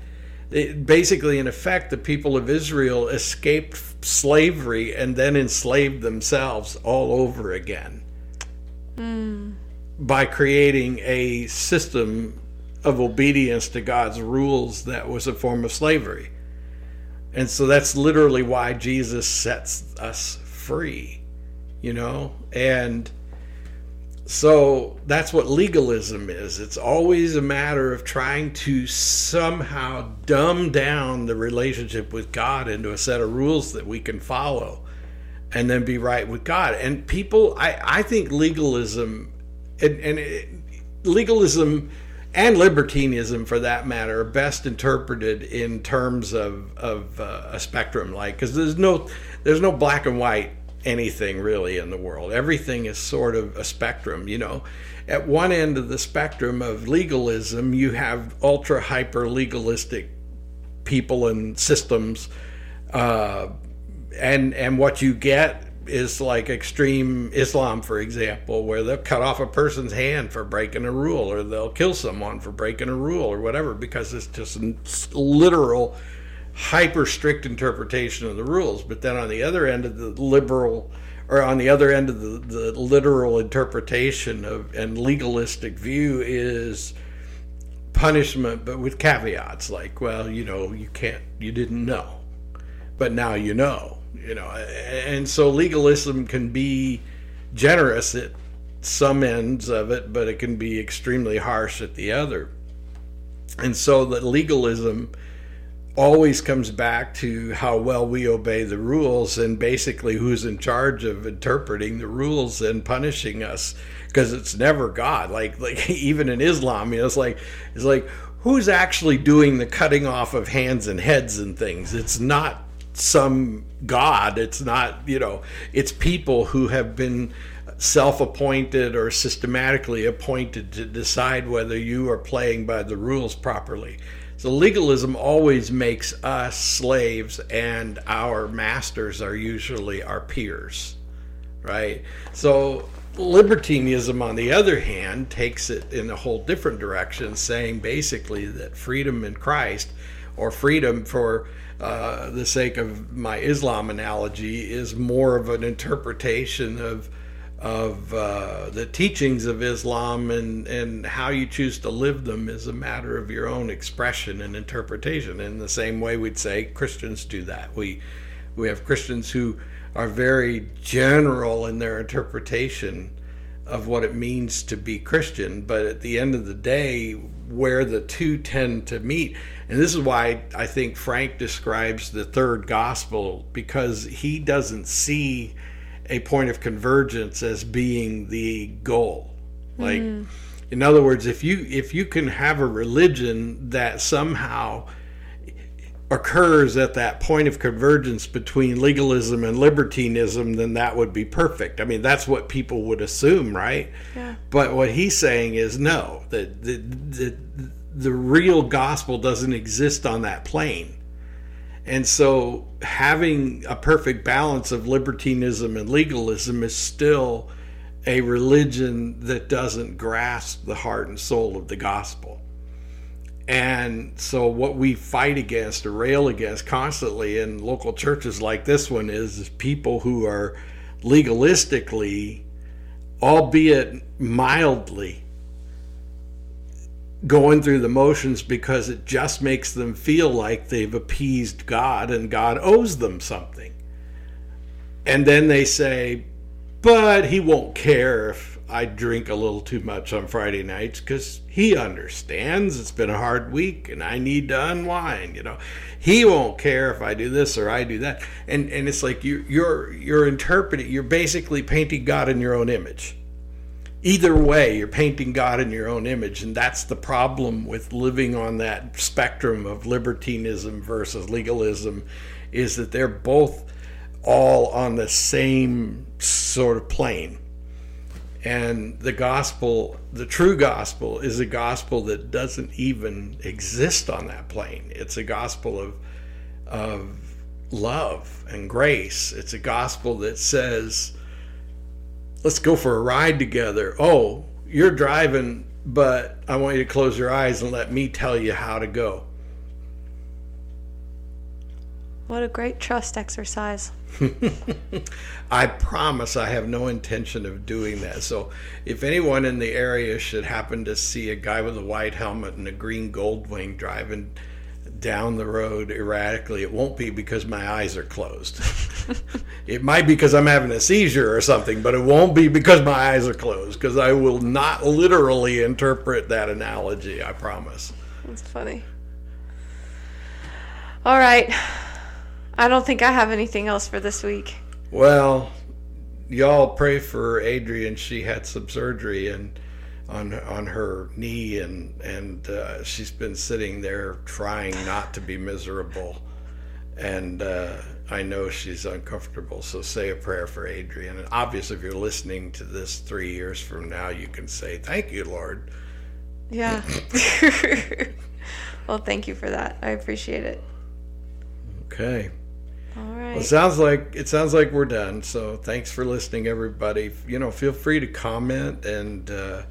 it, basically, in effect, the people of Israel escaped slavery and then enslaved themselves all over again mm. by creating a system of obedience to God's rules that was a form of slavery. And so that's literally why Jesus sets us free, you know? And so that's what legalism is. It's always a matter of trying to somehow dumb down the relationship with God into a set of rules that we can follow and then be right with God. And people, I, I think legalism, and, and it, legalism and libertinism for that matter best interpreted in terms of, of uh, a spectrum like because there's no there's no black and white anything really in the world. Everything is sort of a spectrum you know? At one end of the spectrum of legalism you have ultra hyper legalistic people and systems uh, and and what you get is like extreme Islam, for example, where they'll cut off a person's hand for breaking a rule, or they'll kill someone for breaking a rule, or whatever, because it's just a literal, hyper strict interpretation of the rules. But then on the other end of the liberal, or on the other end of the, the literal interpretation of and legalistic view is punishment, but with caveats like, well, you know, you can't, you didn't know, but now you know you know and so legalism can be generous at some ends of it but it can be extremely harsh at the other. And so the legalism always comes back to how well we obey the rules and basically who's in charge of interpreting the rules and punishing us because it's never god. Like like even in islam you know it's like it's like who's actually doing the cutting off of hands and heads and things? It's not some god. It's not, you know, it's people who have been self appointed or systematically appointed to decide whether you are playing by the rules properly. So legalism always makes us slaves, and our masters are usually our peers, right? So libertinism, on the other hand, takes it in a whole different direction, saying basically that freedom in Christ or freedom for uh, the sake of my Islam analogy, is more of an interpretation of of uh, the teachings of Islam and and how you choose to live them is a matter of your own expression and interpretation. In the same way, we'd say Christians do that. We we have Christians who are very general in their interpretation of what it means to be Christian, but at the end of the day, where the two tend to meet, and this is why I think Frank describes the third gospel because he doesn't see a point of convergence as being the goal. Like, mm. in other words, if you if you can have a religion that somehow occurs at that point of convergence between legalism and libertinism, then that would be perfect. I mean, that's what people would assume, right? Yeah. But what he's saying is no, that the, the, the real gospel doesn't exist on that plane. And so having a perfect balance of libertinism and legalism is still a religion that doesn't grasp the heart and soul of the gospel. And so, what we fight against or rail against constantly in local churches like this one is, is people who are legalistically, albeit mildly, going through the motions because it just makes them feel like they've appeased God and God owes them something. and then they say, but he won't care if I drink a little too much on Friday nights because he understands it's been a hard week and I need to unwind. You know, he won't care if I do this or I do that. And and it's like you you're you're interpreting. You're basically painting God in your own image. Either way, you're painting God in your own image, and that's the problem with living on that spectrum of libertinism versus legalism, is that they're both all on the same sort of plane. And the gospel, the true gospel, is a gospel that doesn't even exist on that plane. It's a gospel of, of love and grace. It's a gospel that says, let's go for a ride together. Oh, you're driving, but I want you to close your eyes and let me tell you how to go. What a great trust exercise. I promise I have no intention of doing that. So, if anyone in the area should happen to see a guy with a white helmet and a green gold wing driving down the road erratically, it won't be because my eyes are closed. it might be because I'm having a seizure or something, but it won't be because my eyes are closed because I will not literally interpret that analogy, I promise. That's funny. All right. I don't think I have anything else for this week. Well, y'all pray for Adrienne. She had some surgery and on on her knee, and and uh, she's been sitting there trying not to be miserable. And uh, I know she's uncomfortable. So say a prayer for Adrienne. And obviously, if you're listening to this three years from now, you can say, "Thank you, Lord." Yeah. well, thank you for that. I appreciate it. Okay. All right. Well, it sounds like it sounds like we're done. So thanks for listening, everybody. You know, feel free to comment and uh,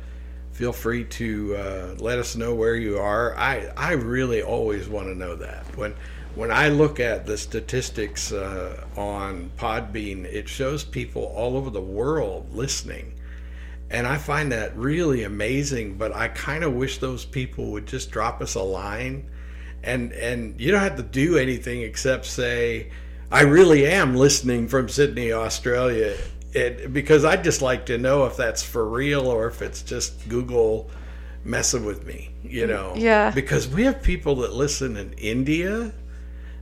feel free to uh, let us know where you are. I I really always want to know that when. When I look at the statistics uh, on Podbean, it shows people all over the world listening. And I find that really amazing, but I kind of wish those people would just drop us a line and and you don't have to do anything except say I really am listening from Sydney, Australia. It, because I'd just like to know if that's for real or if it's just Google messing with me, you know. Yeah. Because we have people that listen in India.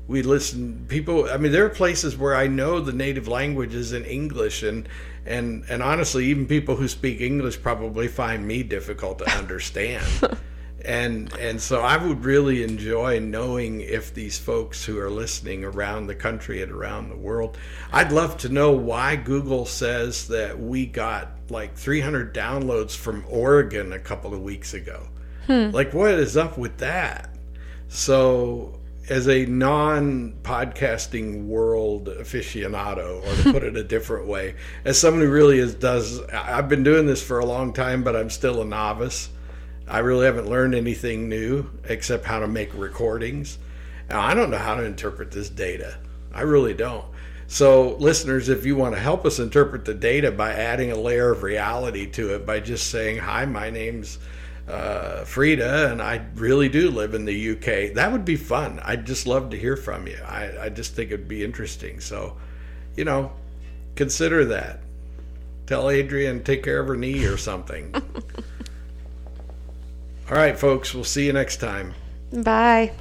We listen people I mean there are places where I know the native language is in English and and and honestly even people who speak English probably find me difficult to understand and and so I would really enjoy knowing if these folks who are listening around the country and around the world. I'd love to know why Google says that we got like 300 downloads from Oregon a couple of weeks ago. Hmm. Like, what is up with that? So, as a non podcasting world aficionado, or to put it a different way, as someone who really is, does, I've been doing this for a long time, but I'm still a novice. I really haven't learned anything new except how to make recordings. Now, I don't know how to interpret this data. I really don't. So, listeners, if you want to help us interpret the data by adding a layer of reality to it, by just saying, Hi, my name's uh, Frida, and I really do live in the UK, that would be fun. I'd just love to hear from you. I, I just think it'd be interesting. So, you know, consider that. Tell Adrienne, take care of her knee or something. All right, folks, we'll see you next time. Bye.